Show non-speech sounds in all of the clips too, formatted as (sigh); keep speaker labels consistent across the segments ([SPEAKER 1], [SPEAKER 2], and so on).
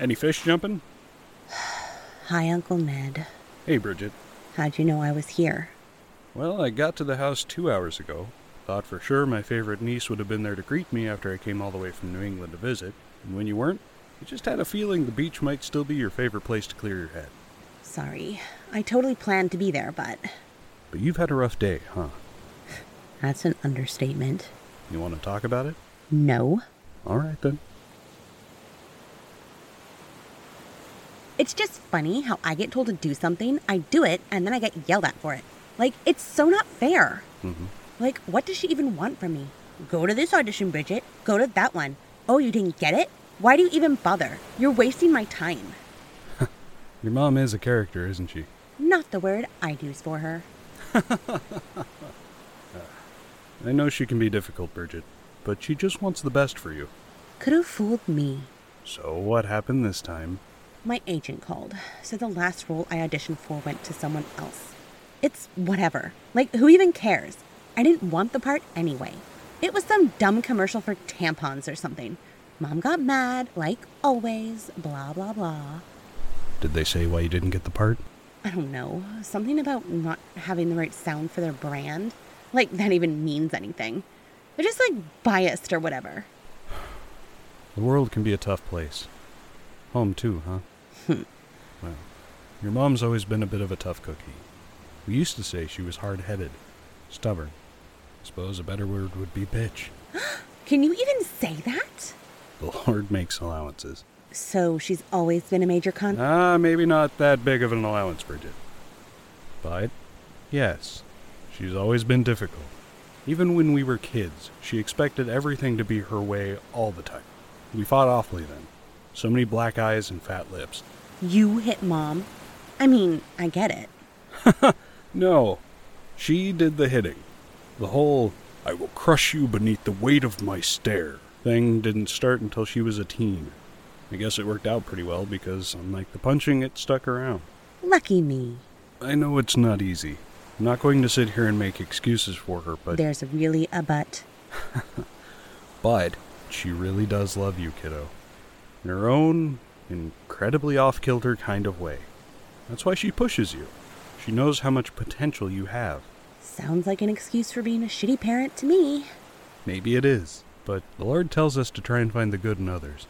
[SPEAKER 1] Any fish jumping?
[SPEAKER 2] Hi, Uncle Ned.
[SPEAKER 1] Hey, Bridgette.
[SPEAKER 2] How'd you know I was here?
[SPEAKER 1] Well, I got to the house two hours ago. Thought for sure my favorite niece would have been there to greet me after I came all the way from New England to visit. And when you weren't, I just had a feeling the beach might still be your favorite place to clear your head.
[SPEAKER 2] Sorry. I totally planned to be there, but
[SPEAKER 1] But you've had a rough day, huh?
[SPEAKER 2] that's an understatement.
[SPEAKER 1] You want to talk about it?
[SPEAKER 2] No.
[SPEAKER 1] All right then.
[SPEAKER 2] It's just funny how I get told to do something, I do it, and then I get yelled at for it. Like, it's so not fair.
[SPEAKER 1] Mhm.
[SPEAKER 2] Like, what does she even want from me? Go to this audition, Bridgette. Go to that one. Oh, you didn't get it? Why do you even bother? You're wasting my time. (laughs)
[SPEAKER 1] Your mom is a character, isn't she?
[SPEAKER 2] Not the word I'd use for her. (laughs)
[SPEAKER 1] I know she can be difficult, Bridgette, but she just wants the best for you.
[SPEAKER 2] Could have fooled me.
[SPEAKER 1] So what happened this time?
[SPEAKER 2] My agent called, so the last role I auditioned for went to someone else. It's whatever. Like, who even cares? I didn't want the part anyway. It was some dumb commercial for tampons or something. Mom got mad, like always, blah, blah, blah.
[SPEAKER 1] Did they say why you didn't get the part?
[SPEAKER 2] I don't know. Something about not having the right sound for their brand. Like, that even means anything. They're just like biased or whatever.
[SPEAKER 1] The world can be a tough place. Home too, huh? (laughs) well, your mom's always been a bit of a tough cookie. We used to say she was hard-headed, stubborn. Suppose a better word would be bitch. (gasps)
[SPEAKER 2] Can you even say that?
[SPEAKER 1] The Lord makes allowances.
[SPEAKER 2] So she's always been a major con.
[SPEAKER 1] Ah, maybe not that big of an allowance, Bridgette. But, yes, she's always been difficult. Even when we were kids, she expected everything to be her way all the time. We fought awfully then. So many black eyes and fat lips.
[SPEAKER 2] You hit mom? I mean, I get it. (laughs)
[SPEAKER 1] No, she did the hitting. The whole, I will crush you beneath the weight of my stare thing didn't start until she was a teen. I guess it worked out pretty well because, unlike the punching, it stuck around.
[SPEAKER 2] Lucky me.
[SPEAKER 1] I know it's not easy. I'm not going to sit here and make excuses for her, but
[SPEAKER 2] There's really a but. (laughs)
[SPEAKER 1] but she really does love you, kiddo. In her own incredibly off-kilter kind of way. That's why she pushes you. She knows how much potential you have.
[SPEAKER 2] Sounds like an excuse for being a shitty parent to me.
[SPEAKER 1] Maybe it is, but the Lord tells us to try and find the good in others.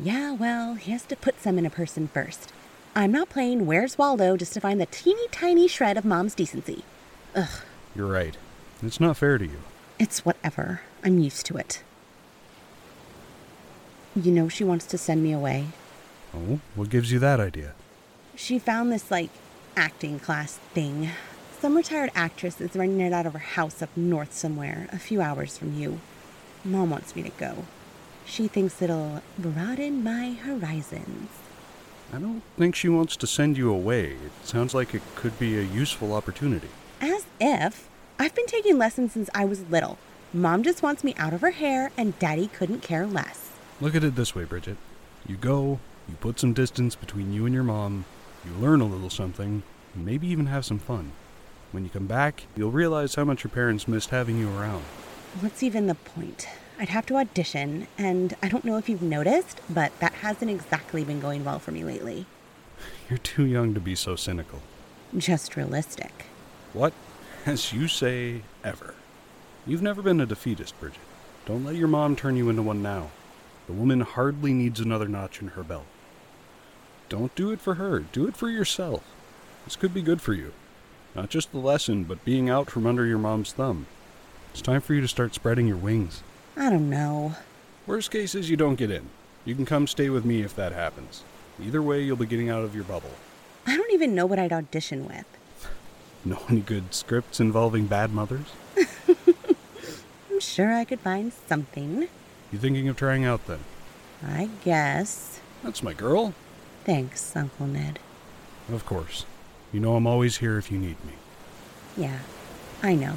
[SPEAKER 2] Yeah, well, he has to put some in a person first. I'm not playing Where's Waldo just to find the teeny tiny shred of mom's decency. Ugh,
[SPEAKER 1] You're right. It's not fair to you.
[SPEAKER 2] it's whatever. I'm used to it. You know she wants to send me away.
[SPEAKER 1] Oh, what gives you that idea?
[SPEAKER 2] She found this, like, acting class thing. Some retired actress is running it out of her house up north somewhere, a few hours from you. Mom wants me to go. She thinks it'll broaden my horizons.
[SPEAKER 1] I don't think she wants to send you away. It sounds like it could be a useful opportunity.
[SPEAKER 2] As if. I've been taking lessons since I was little. Mom just wants me out of her hair, and Daddy couldn't care less.
[SPEAKER 1] Look at it this way, Bridgette. You go, you put some distance between you and your mom, you learn a little something, and maybe even have some fun. When you come back, you'll realize how much your parents missed having you around.
[SPEAKER 2] What's even the point? I'd have to audition, and I don't know if you've noticed, but that hasn't exactly been going well for me lately. (laughs)
[SPEAKER 1] You're too young to be so cynical.
[SPEAKER 2] Just realistic.
[SPEAKER 1] What? (laughs) As you say, ever. You've never been a defeatist, Bridgette. Don't let your mom turn you into one now. The woman hardly needs another notch in her belt. Don't do it for her, do it for yourself. This could be good for you. Not just the lesson, but being out from under your mom's thumb. It's time for you to start spreading your wings.
[SPEAKER 2] I don't know.
[SPEAKER 1] Worst case is you don't get in. You can come stay with me if that happens. Either way, you'll be getting out of your bubble.
[SPEAKER 2] I don't even know what I'd audition with. (laughs)
[SPEAKER 1] Know any good scripts involving bad mothers? (laughs)
[SPEAKER 2] I'm sure I could find something.
[SPEAKER 1] You thinking of trying out then?
[SPEAKER 2] I guess.
[SPEAKER 1] That's my girl.
[SPEAKER 2] Thanks, Uncle Ned.
[SPEAKER 1] Of course. You know I'm always here if you need me.
[SPEAKER 2] Yeah, I know.